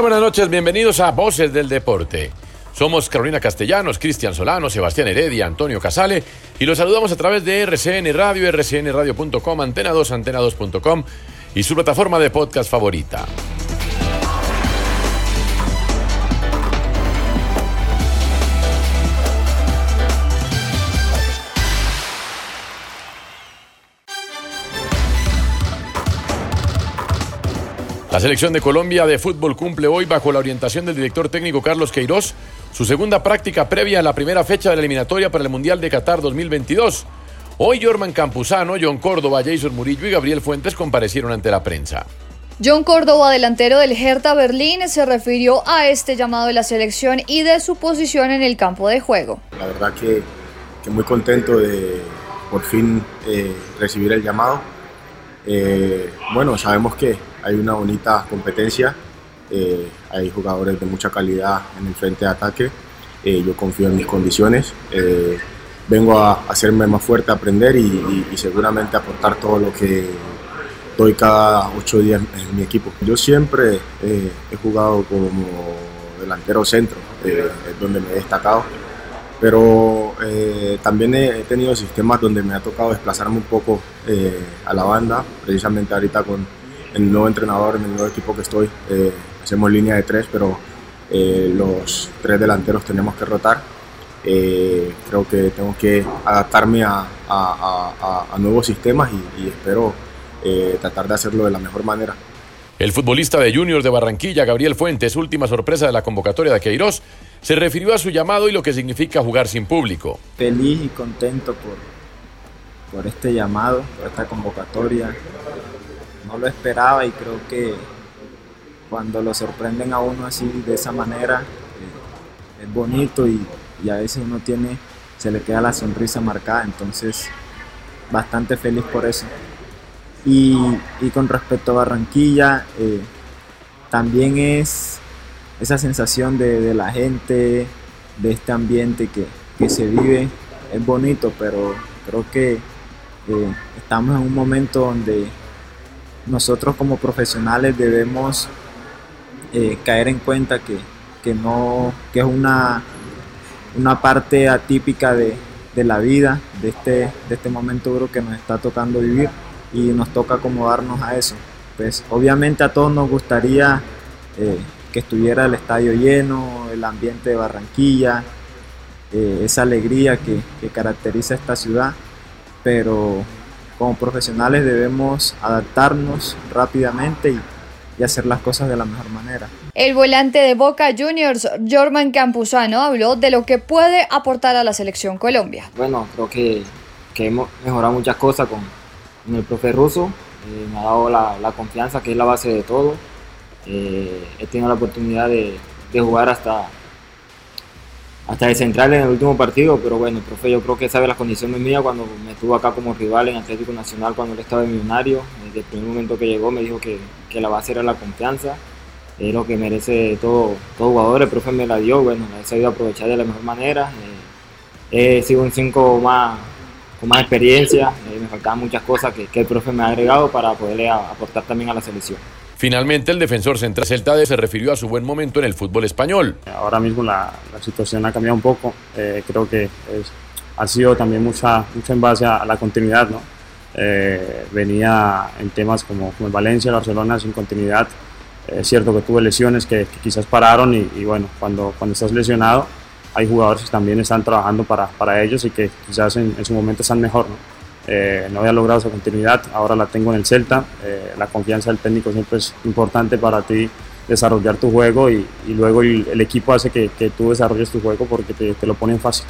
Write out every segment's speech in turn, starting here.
Buenas noches, bienvenidos a Voces del Deporte. Somos Carolina Castellanos, Cristian Solano, Sebastián Heredia, Antonio Casale y los saludamos a través de RCN Radio, rcnradio.com, Antena 2, antena2.com y su plataforma de podcast favorita. La selección de Colombia de fútbol cumple hoy, bajo la orientación del director técnico Carlos Queiroz, su segunda práctica previa a la primera fecha de la eliminatoria para el Mundial de Qatar 2022. Hoy Jorman Campuzano, John Córdoba, Jason Murillo y Gabriel Fuentes comparecieron ante la prensa. John Córdoba, delantero del Hertha Berlín, se refirió a este llamado de la selección y de su posición en el campo de juego. La verdad que, que muy contento de por fin eh, recibir el llamado. Eh, bueno, sabemos que hay una bonita competencia, eh, hay jugadores de mucha calidad en el frente de ataque, eh, yo confío en mis condiciones, eh, vengo a hacerme más fuerte, a aprender y, y- y seguramente aportar todo lo que doy cada ocho días en mi equipo. Yo siempre eh, he jugado como delantero centro, eh, es donde me he destacado, pero eh, también he, tenido sistemas donde me ha tocado desplazarme un poco eh, a la banda, precisamente ahorita con el nuevo entrenador, en el nuevo equipo que estoy, eh, hacemos línea de tres, pero eh, los tres delanteros tenemos que rotar. Eh, creo que tengo que adaptarme a, a- a- a- nuevos sistemas y, y espero eh, tratar de hacerlo de la mejor manera. El futbolista de Juniors de Barranquilla, Gabriel Fuentes, última sorpresa de la convocatoria de Queiroz, se refirió a su llamado y lo que significa jugar sin público. feliz y contento por, por este llamado, por esta convocatoria. No lo esperaba y creo que cuando lo sorprenden a uno así de esa manera eh, es bonito y, a veces uno tiene, se le queda la sonrisa marcada, entonces bastante feliz por eso. Y, y con respecto a Barranquilla, eh, también es esa sensación de, de la gente, de este ambiente que, que se vive, es bonito, pero creo que eh, estamos en un momento donde nosotros como profesionales debemos eh, caer en cuenta que, que no, que es una, una parte atípica de, de la vida, de este, de este momento duro que nos está tocando vivir y nos toca acomodarnos a eso. Pues obviamente a todos nos gustaría eh, que estuviera el estadio lleno, el ambiente de Barranquilla, eh, esa alegría que, que caracteriza esta ciudad, pero como profesionales debemos adaptarnos rápidamente y, y hacer las cosas de la mejor manera. El volante de Boca Juniors, Jorman Campuzano, habló de lo que puede aportar a la selección Colombia. Bueno, creo que, que hemos mejorado muchas cosas con, con el profe ruso. eh, me ha dado la, la confianza, que es la base de todo. Eh, he tenido la oportunidad de, de jugar hasta, hasta de central en el último partido, pero bueno, profe yo creo que sabe las condiciones mías cuando me tuvo acá como rival en Atlético Nacional cuando él estaba en Millonario. Desde el primer momento que llegó me dijo que, que la base era la confianza, es lo que merece todo, todo jugador. El profe me la dio, bueno, la he sabido aprovechar de la mejor manera. Eh, he sido un 5 más, con más experiencia, eh, me faltaban muchas cosas que, que el profe me ha agregado para poderle aportar también a la selección. Finalmente, el defensor central Celta se refirió a su buen momento en el fútbol español. Ahora mismo la, la situación ha cambiado un poco. Eh, creo que es, ha sido también mucha, mucho en base a, a la continuidad. ¿no? Eh, venía en temas como, como el Valencia, Barcelona sin continuidad. Es cierto que tuve lesiones que, que quizás pararon y, y, bueno, cuando, cuando estás lesionado hay jugadores que también están trabajando para, para ellos y que quizás en, en su momento están mejor. ¿no? Eh, no había logrado esa continuidad, ahora la tengo en el Celta. Eh, la confianza del técnico siempre es importante para ti desarrollar tu juego y, y luego el, equipo hace que, que, tú desarrolles tu juego porque te, te lo ponen fácil.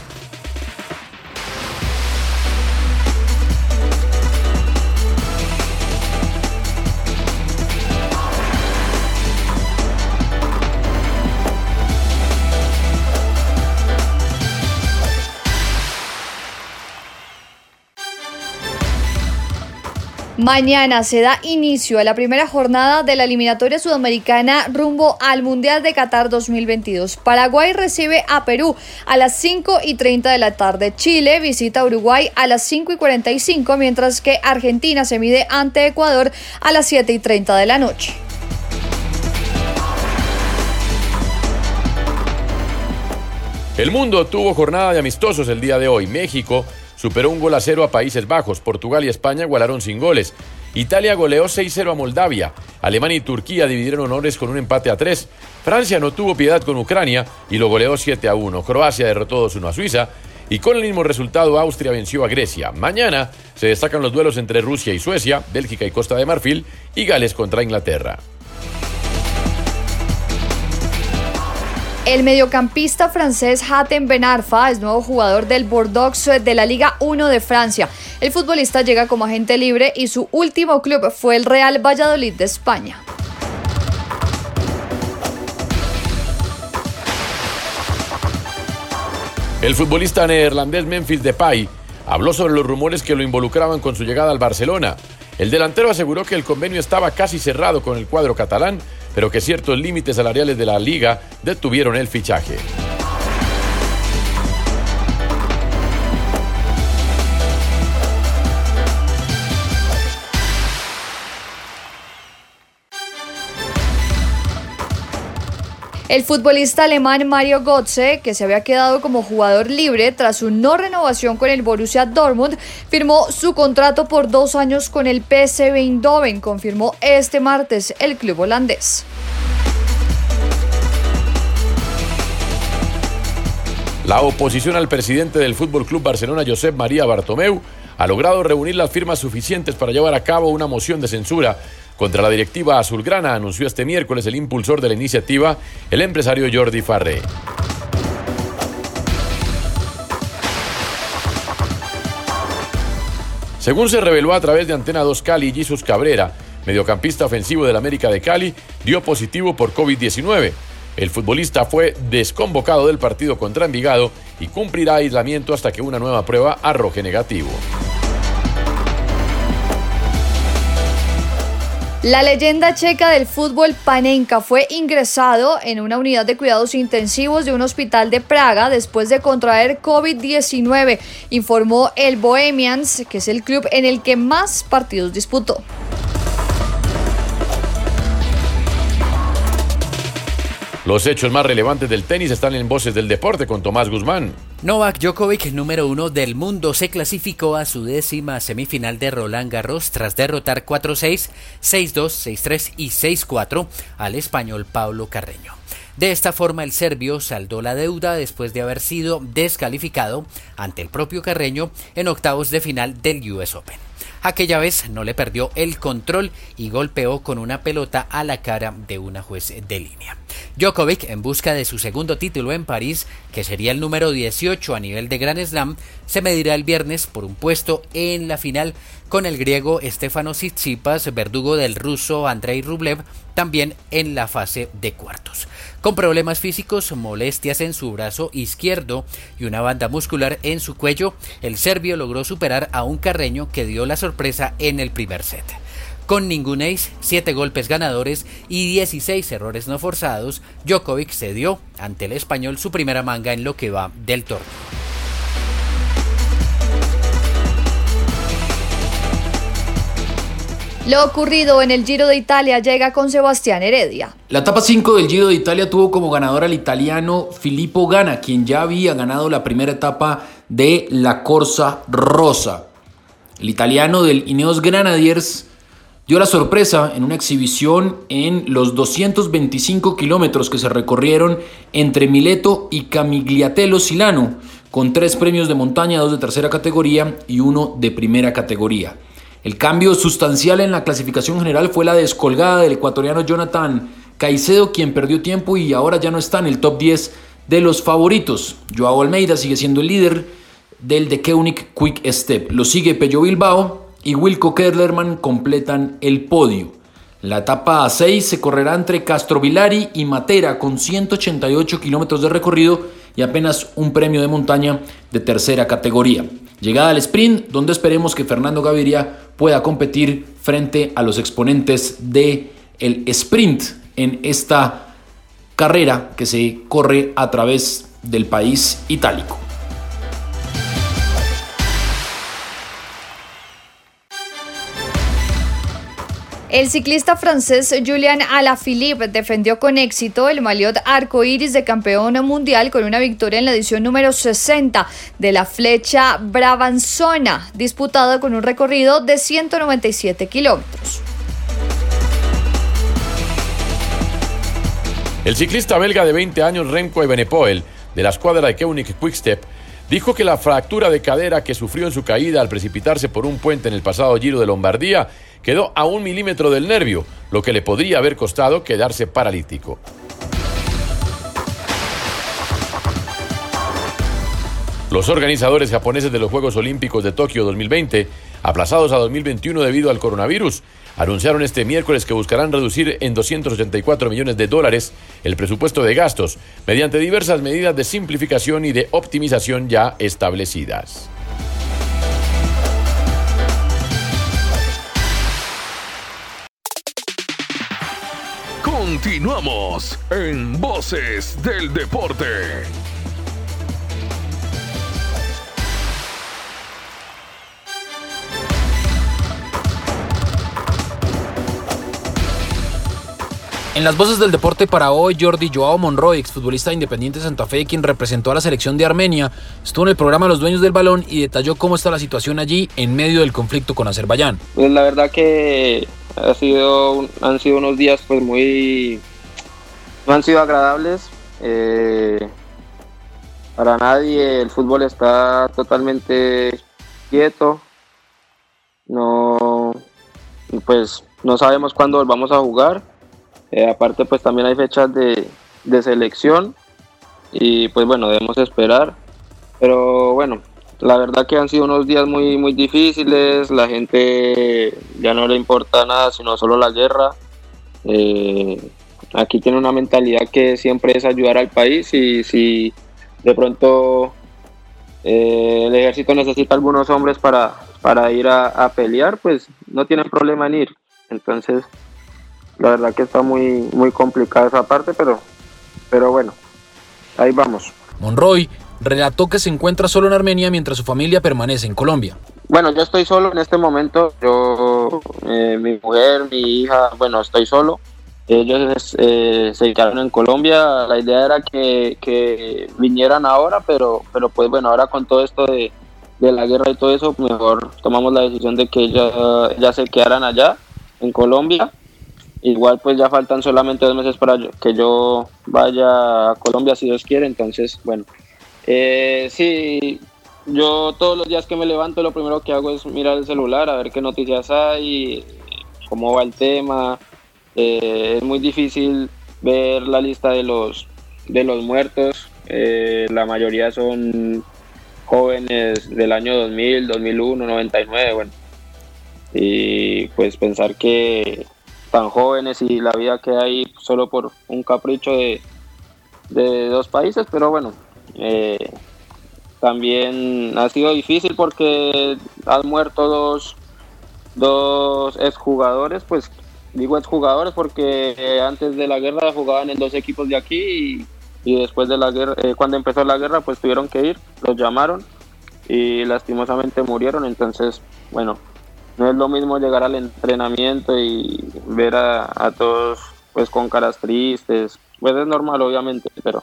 Mañana se da inicio a la primera jornada de la eliminatoria sudamericana rumbo al Mundial de Qatar 2022. Paraguay recibe a Perú a las 5 y 30 de la tarde. Chile visita a Uruguay a las 5 y 45, mientras que Argentina se mide ante Ecuador a las 7 y 30 de la noche. El mundo tuvo jornada de amistosos el día de hoy. México superó un gol a cero a Países Bajos. Portugal y España igualaron sin goles. Italia goleó 6-0 a Moldavia. Alemania y Turquía dividieron honores con un empate a 3. Francia no tuvo piedad con Ucrania y lo goleó 7-1. Croacia derrotó 2-1 a Suiza. Y con el mismo resultado, Austria venció a Grecia. Mañana se destacan los duelos entre Rusia y Suecia, Bélgica y Costa de Marfil y Gales contra Inglaterra. El mediocampista francés Hatem Ben Arfa es nuevo jugador del Bordeaux de la Liga 1 de Francia. El futbolista llega como agente libre y su último club fue el Real Valladolid de España. El futbolista neerlandés Memphis Depay habló sobre los rumores que lo involucraban con su llegada al Barcelona. El delantero aseguró que el convenio estaba casi cerrado con el cuadro catalán, pero que ciertos límites salariales de la liga detuvieron el fichaje. El futbolista alemán Mario Götze, que se había quedado como jugador libre tras su no renovación con el Borussia Dortmund, firmó su contrato por dos años con el PSV Eindhoven, confirmó este martes el club holandés. La oposición al presidente del Fútbol Club Barcelona, Josep María Bartomeu, ha logrado reunir las firmas suficientes para llevar a cabo una moción de censura contra la directiva azulgrana, anunció este miércoles el impulsor de la iniciativa, el empresario Jordi Farré. Según se reveló a través de Antena 2 Cali, Jesús Cabrera, mediocampista ofensivo del América de Cali, dio positivo por COVID-19. El futbolista fue desconvocado del partido contra Envigado y cumplirá aislamiento hasta que una nueva prueba arroje negativo. La leyenda checa del fútbol Panenka fue ingresado en una unidad de cuidados intensivos de un hospital de Praga después de contraer COVID-19, informó el Bohemians, que es el club en el que más partidos disputó. Los hechos más relevantes del tenis están en Voces del Deporte con Tomás Guzmán. Novak Djokovic, número uno del mundo, se clasificó a su décima semifinal de Roland Garros tras derrotar 4-6, 6-2, 6-3 y 6-4 al español Pablo Carreño. De esta forma, el serbio saldó la deuda después de haber sido descalificado ante el propio Carreño en octavos de final del US Open. Aquella vez no le perdió el control y golpeó con una pelota a la cara de una juez de línea. Djokovic, en busca de su segundo título en París, que sería el número 18 a nivel de Grand Slam, se medirá el viernes por un puesto en la final con el griego Stefano Tsitsipas, verdugo del ruso Andrei Rublev, también en la fase de cuartos. Con problemas físicos, molestias en su brazo izquierdo y una banda muscular en su cuello, el serbio logró superar a un carreño que dio la sorpresa en el primer set. Con ningún ace, 7 golpes ganadores y 16 errores no forzados, Djokovic cedió ante el español su primera manga en lo que va del torneo. Lo ocurrido en el Giro de Italia llega con Sebastián Heredia. La etapa 5 del Giro de Italia tuvo como ganador al italiano Filippo Ganna, quien ya había ganado la primera etapa de la Corsa Rosa. El italiano del Ineos Grenadiers dio la sorpresa en una exhibición en los 225 kilómetros que se recorrieron entre Mileto y Camigliatello Silano, con tres premios de montaña, dos de tercera categoría y uno de primera categoría. El cambio sustancial en la clasificación general fue la descolgada del ecuatoriano Jonathan Caicedo, quien perdió tiempo y ahora ya no está en el top 10 de los favoritos. Joao Almeida sigue siendo el líder del The Keunig Quick Step. Lo sigue Pello Bilbao y Wilco Kerlerman completan el podio. La etapa 6 se correrá entre Castro Vilari y Matera con 188 kilómetros de recorrido y apenas un premio de montaña de tercera categoría. Llegada al sprint, donde esperemos que Fernando Gaviria pueda competir frente a los exponentes de el sprint en esta carrera que se corre a través del país itálico. El ciclista francés Julian Alaphilippe defendió con éxito el Maliot Arco Iris de campeón mundial con una victoria en la edición número 60 de la flecha Brabanzona, disputada con un recorrido de 197 kilómetros. El ciclista belga de 20 años Remco Evenepoel, de la escuadra de Keunig Quickstep, dijo que la fractura de cadera que sufrió en su caída al precipitarse por un puente en el pasado Giro de Lombardía quedó a un milímetro del nervio, lo que le podría haber costado quedarse paralítico. Los organizadores japoneses de los Juegos Olímpicos de Tokio 2020, aplazados a 2021 debido al coronavirus, anunciaron este miércoles que buscarán reducir en 284 millones de dólares el presupuesto de gastos mediante diversas medidas de simplificación y de optimización ya establecidas. Continuamos en Voces del Deporte. En las voces del deporte para hoy, Jordi Joao Monroy, exfutbolista de Independiente Santa Fe, quien representó a la selección de Armenia, estuvo en el programa Los Dueños del Balón y detalló cómo está la situación allí en medio del conflicto con Azerbaiyán. Pues la verdad que ha sido, han sido unos días pues muy... no han sido agradables. Eh, para nadie el fútbol está totalmente quieto. No, pues no sabemos cuándo vamos a jugar. Eh, aparte pues también hay fechas de, de selección y pues bueno, debemos esperar. Pero bueno, la verdad que han sido unos días muy, muy difíciles, la gente ya no le importa nada, sino solo la guerra. Eh, aquí tiene una mentalidad que siempre es ayudar al país y si de pronto eh, el ejército necesita algunos hombres para, para ir a, a, pelear, pues no tienen problema en ir. Entonces, la verdad que está muy, muy complicada esa parte, pero, pero bueno, ahí vamos. Monroy relató que se encuentra solo en Armenia mientras su familia permanece en Colombia. Bueno, yo estoy solo en este momento. Yo, eh, mi mujer, mi hija, bueno, estoy solo. Ellos eh, se quedaron en Colombia. La idea era que, vinieran ahora, pero, pero pues bueno, ahora con todo esto de, de, la guerra y todo eso, mejor tomamos la decisión de que ellas ya se quedaran allá, en Colombia. Igual pues ya faltan solamente dos meses para que yo vaya a Colombia si Dios quiere. Entonces, bueno, eh, sí, yo todos los días que me levanto lo primero que hago es mirar el celular a ver qué noticias hay, cómo va el tema. Eh, es muy difícil ver la lista de los, de los muertos. Eh, la mayoría son jóvenes del año 2000, 2001, 99, bueno. Y pues pensar que tan jóvenes y la vida que hay solo por un capricho de, de dos países, pero bueno, eh, también ha sido difícil porque han muerto dos, dos exjugadores, pues digo exjugadores porque antes de la guerra jugaban en dos equipos de aquí y, y después de la guerra, eh, cuando empezó la guerra pues tuvieron que ir, los llamaron y lastimosamente murieron, entonces bueno, no es lo mismo llegar al entrenamiento y ver a, a todos pues con caras tristes, pues es normal obviamente, pero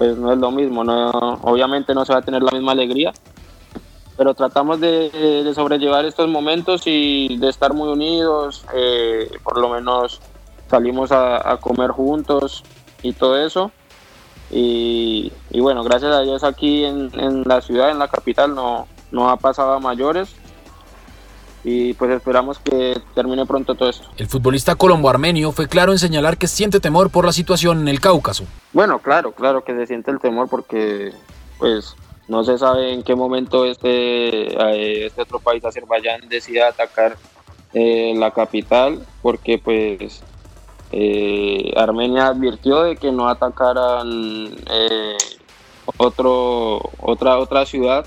pues no es lo mismo, no, obviamente no se va a tener la misma alegría, pero tratamos de, sobrellevar estos momentos y de estar muy unidos, eh, por lo menos salimos a, comer juntos y todo eso. Y, y bueno, gracias a Dios aquí en, en la ciudad, en la capital, no, no ha pasado a mayores y pues esperamos que termine pronto todo esto. El futbolista colombo-armenio fue claro en señalar que siente temor por la situación en el Cáucaso. Bueno, claro, claro que se siente el temor porque pues no se sabe en qué momento este, eh, este otro país, Azerbaiyán, decida atacar eh, la capital porque pues eh, Armenia advirtió de que no atacaran eh, otro, otra, otra ciudad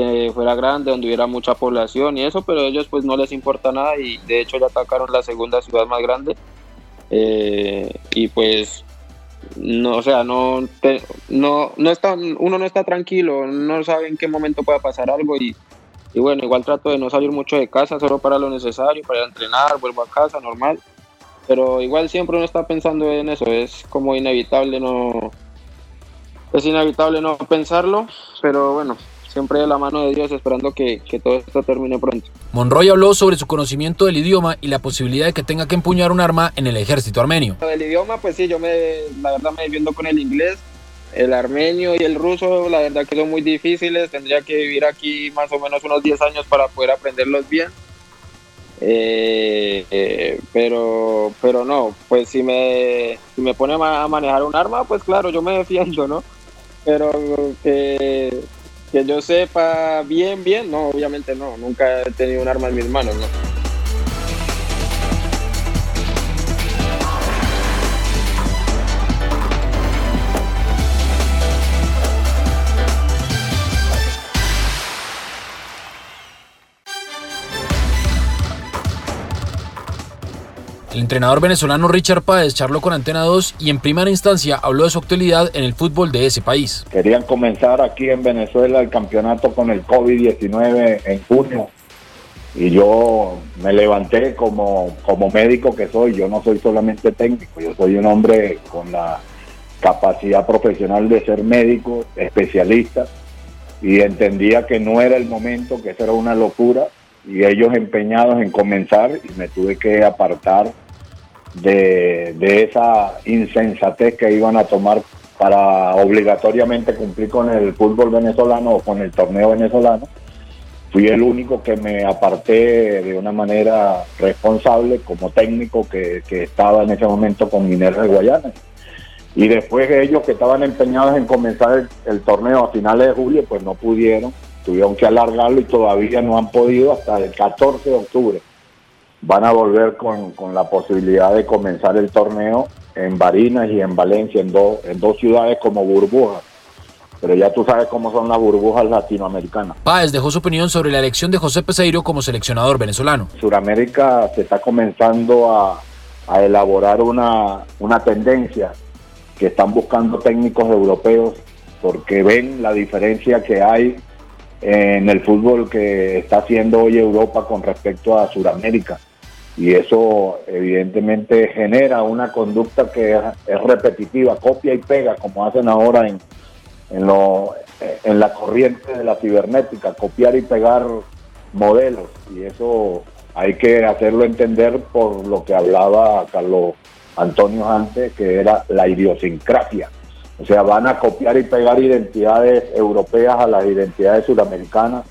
que fuera grande, donde hubiera mucha población y eso, pero a ellos pues no les importa nada y de hecho ya atacaron la segunda ciudad más grande eh, y pues no, o sea, no, te- no, no está, uno no está tranquilo, no sabe en qué momento pueda pasar algo y, y bueno, igual trato de no salir mucho de casa, solo para lo necesario, para entrenar, vuelvo a casa, normal, pero igual siempre uno está pensando en eso, es como inevitable no, es inevitable no pensarlo, pero bueno, siempre de la mano de Dios esperando que, que todo esto termine pronto. Monroy habló sobre su conocimiento del idioma y la posibilidad de que tenga que empuñar un arma en el ejército armenio. Del idioma, pues sí, yo me, la verdad me defiendo con el inglés, el armenio y el ruso, la verdad que son muy difíciles, tendría que vivir aquí más o menos unos 10 años para poder aprenderlos bien. Eh, eh, pero, pero no, pues si me, si me pone a ma- a manejar un arma, pues claro, yo me defiendo, ¿no? Pero que, que yo sepa bien, bien, no, obviamente no, nunca he tenido un arma en mis manos, ¿no? El entrenador venezolano Richard Páez charló con Antena 2 y en primera instancia habló de su actualidad en el fútbol de ese país. Querían comenzar aquí en Venezuela el campeonato con el COVID-19 en junio. Y yo me levanté como, como médico que soy, yo no soy solamente técnico, yo soy un hombre con la capacidad profesional de ser médico, especialista, y entendía que no era el momento, que eso era una locura, y ellos empeñados en comenzar, y me tuve que apartar de, de esa insensatez que iban a tomar para obligatoriamente cumplir con el fútbol venezolano o con el torneo venezolano. Fui el único que me aparté de una manera responsable como técnico que, que estaba en ese momento con Minerva de Guayana. Y después ellos que estaban empeñados en comenzar el, el torneo a finales de julio, pues no pudieron, tuvieron que alargarlo y todavía no han podido hasta el 14 de octubre. Van a volver con, con la posibilidad de comenzar el torneo en Barinas y en Valencia, en, dos en dos ciudades como burbujas. Pero ya tú sabes cómo son las burbujas latinoamericanas. Páez dejó su opinión sobre la elección de José Peseiro como seleccionador venezolano. Suramérica se está comenzando a, a elaborar una, una tendencia que están buscando técnicos europeos porque ven la diferencia que hay en el fútbol que está haciendo hoy Europa con respecto a Sudamérica. Y eso evidentemente genera una conducta que es, repetitiva, copia y pega, como hacen ahora en, en la corriente de la cibernética, copiar y pegar modelos. Y eso hay que hacerlo entender por lo que hablaba Carlos Antonio antes, que era la idiosincrasia. O sea, van a copiar y pegar identidades europeas a las identidades sudamericanas,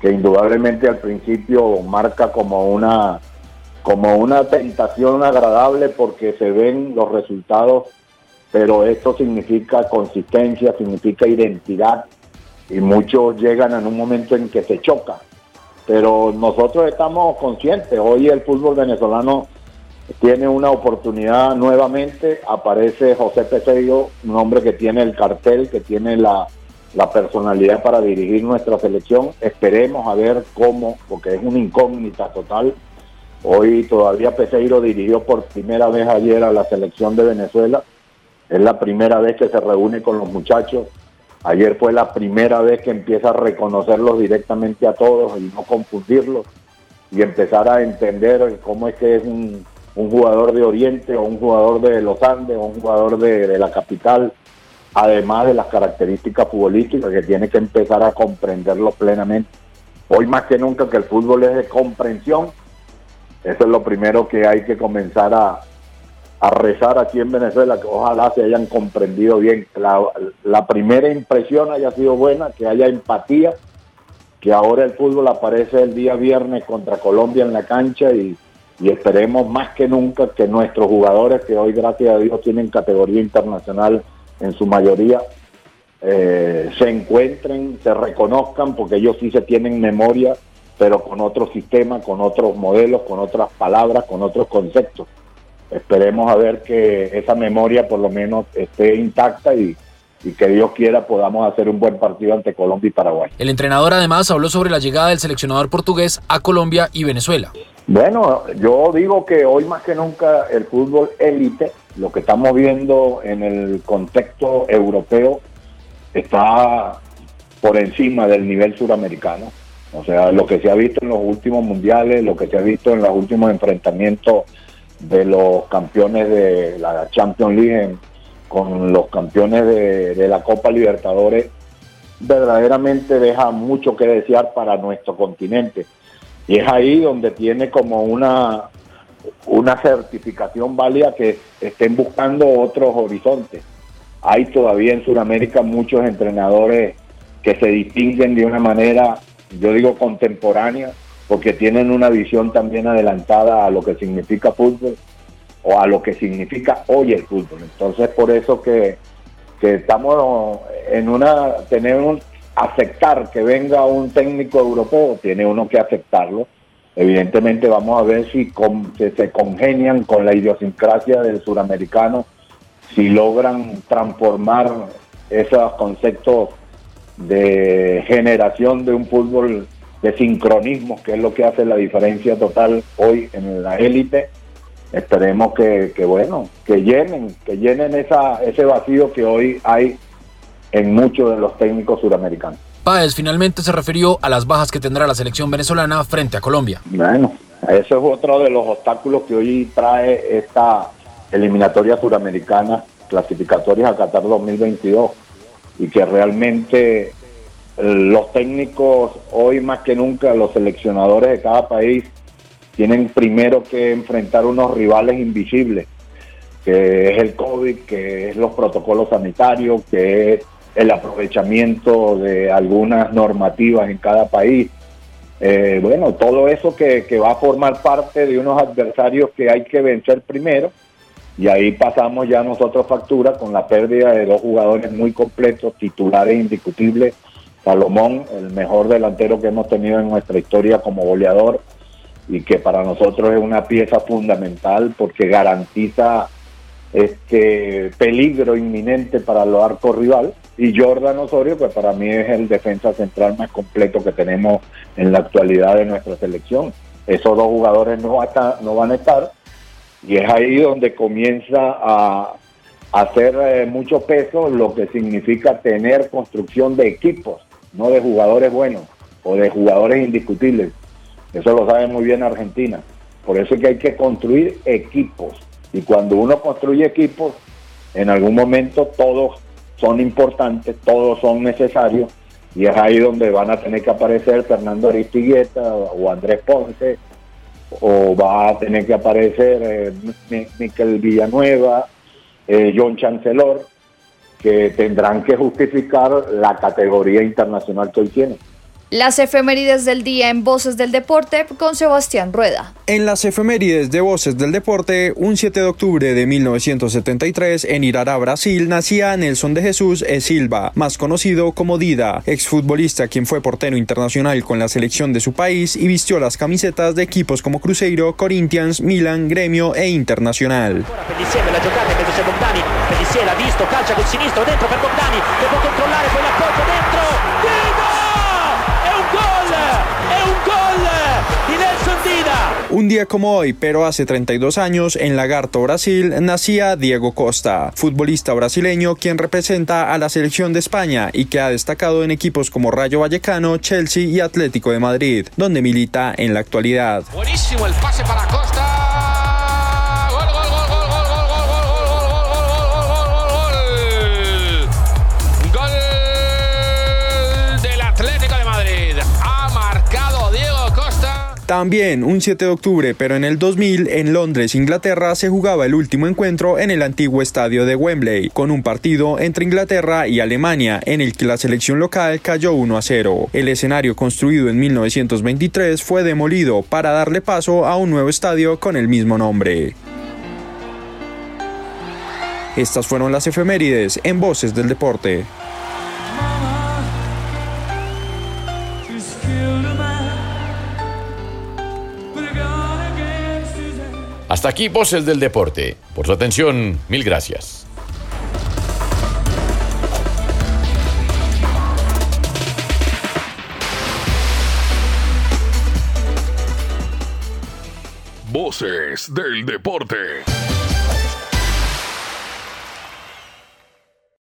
que indudablemente al principio marca como una, como una tentación agradable porque se ven los resultados, pero esto significa consistencia, significa identidad, y muchos llegan en un momento en que se chocan. Pero nosotros estamos conscientes, hoy el fútbol venezolano tiene una oportunidad nuevamente, aparece José Peseiro, un hombre que tiene el cartel, que tiene la, personalidad para dirigir nuestra selección. Esperemos a ver cómo, porque es una incógnita total. Hoy todavía Peseiro dirigió por primera vez ayer a la selección de Venezuela. Es la primera vez que se reúne con los muchachos. Ayer fue la primera vez que empieza a reconocerlos directamente a todos y no confundirlos. y empezar a entender cómo es que es un, un jugador de Oriente o un jugador de los Andes o un jugador de, la capital, además de las características futbolísticas que tiene que empezar a comprenderlo plenamente. Hoy más que nunca que el fútbol es de comprensión, eso es lo primero que hay que comenzar a, a rezar aquí en Venezuela, que ojalá se hayan comprendido bien, la primera impresión haya sido buena, que haya empatía, que ahora el fútbol aparece el día viernes contra Colombia en la cancha y, y esperemos más que nunca que nuestros jugadores, que hoy gracias a Dios tienen categoría internacional en su mayoría, eh, se encuentren, se reconozcan, porque ellos sí se tienen memoria, pero con otro sistema, con otros modelos, con otras palabras, con otros conceptos. Esperemos a ver que esa memoria por lo menos esté intacta y, y que Dios quiera podamos hacer un buen partido ante Colombia y Paraguay. El entrenador además habló sobre la llegada del seleccionador portugués a Colombia y Venezuela. Bueno, yo digo que hoy más que nunca el fútbol élite, lo que estamos viendo en el contexto europeo, está por encima del nivel suramericano. O sea, lo que se ha visto en los últimos mundiales, lo que se ha visto en los últimos enfrentamientos de los campeones de la Champions League con los campeones de, de la Copa Libertadores, verdaderamente deja mucho que desear para nuestro continente. Y es ahí donde tiene como una, una certificación válida que estén buscando otros horizontes. Hay todavía en Sudamérica muchos entrenadores que se distinguen de una manera, yo digo, contemporánea, porque tienen una visión también adelantada a lo que significa fútbol o a lo que significa hoy el fútbol. Entonces, por eso que, que estamos en una, tenemos aceptar que venga un técnico europeo, tiene uno que aceptarlo. Evidentemente vamos a ver si, se congenian con la idiosincrasia del suramericano, si logran transformar esos conceptos de generación de un fútbol de sincronismo, que es lo que hace la diferencia total hoy en la élite. Esperemos que, que, bueno, que llenen, que llenen esa, ese vacío que hoy hay en muchos de los técnicos suramericanos. Páez finalmente se refirió a las bajas que tendrá la selección venezolana frente a Colombia. Bueno, ese es otro de los obstáculos que hoy trae esta eliminatoria suramericana, clasificatorias a Qatar 2022, y que realmente eh, los técnicos hoy más que nunca, los seleccionadores de cada país, tienen primero que enfrentar unos rivales invisibles, que es el COVID, que es los protocolos sanitarios, que es el aprovechamiento de algunas normativas en cada país. Eh, bueno, todo eso que, que va a formar parte de unos adversarios que hay que vencer primero. Y ahí pasamos ya nosotros factura con la pérdida de dos jugadores muy completos, titulares indiscutibles. Salomón, el mejor delantero que hemos tenido en nuestra historia como goleador y que para nosotros es una pieza fundamental porque garantiza este peligro inminente para el arco rival y Jordan Osorio pues para mí es el defensa central más completo que tenemos en la actualidad de nuestra selección. Esos dos jugadores no, van a estar y es ahí donde comienza a hacer eh, mucho peso lo que significa tener construcción de equipos no de jugadores buenos o de jugadores indiscutibles. Eso lo sabe muy bien Argentina. Por eso es que hay que construir equipos. Y cuando uno construye equipos, en algún momento todos son importantes, todos son necesarios, y es ahí donde van a tener que aparecer Fernando Aristigueta o Andrés Ponce, o va a tener que aparecer eh, Mi- Miquel Villanueva, eh, John Chancellor, que tendrán que justificar la categoría internacional que hoy tienen. Las efemérides del día en Voces del Deporte con Sebastián Rueda. En las efemérides de Voces del Deporte, un 7 de octubre de 1973, en Irará, Brasil, nacía Nelson de Jesús E. Silva, más conocido como Dida, exfutbolista quien fue portero internacional con la selección de su país y vistió las camisetas de equipos como Cruzeiro, Corinthians, Milan, Gremio e Internacional. Visto, calcia col sinistro, dentro per Bogdani, che può controllare, poi l'appoggio dentro, Un día como hoy, pero hace 32 años, en Lagarto, Brasil, nacía Diego Costa, futbolista brasileño quien representa a la selección de España y que ha destacado en equipos como Rayo Vallecano, Chelsea y Atlético de Madrid, donde milita en la actualidad. Buenísimo el pase para Costa. También un 7 de octubre, pero en el 2000, en Londres, Inglaterra, se jugaba el último encuentro en el antiguo estadio de Wembley, con un partido entre Inglaterra y Alemania, en el que la selección local cayó 1 a 0. El escenario construido en 1923 fue demolido para darle paso a un nuevo estadio con el mismo nombre. Estas fueron las efemérides en Voces del Deporte. Hasta aquí Voces del Deporte. Por su atención, mil gracias. Voces del deporte.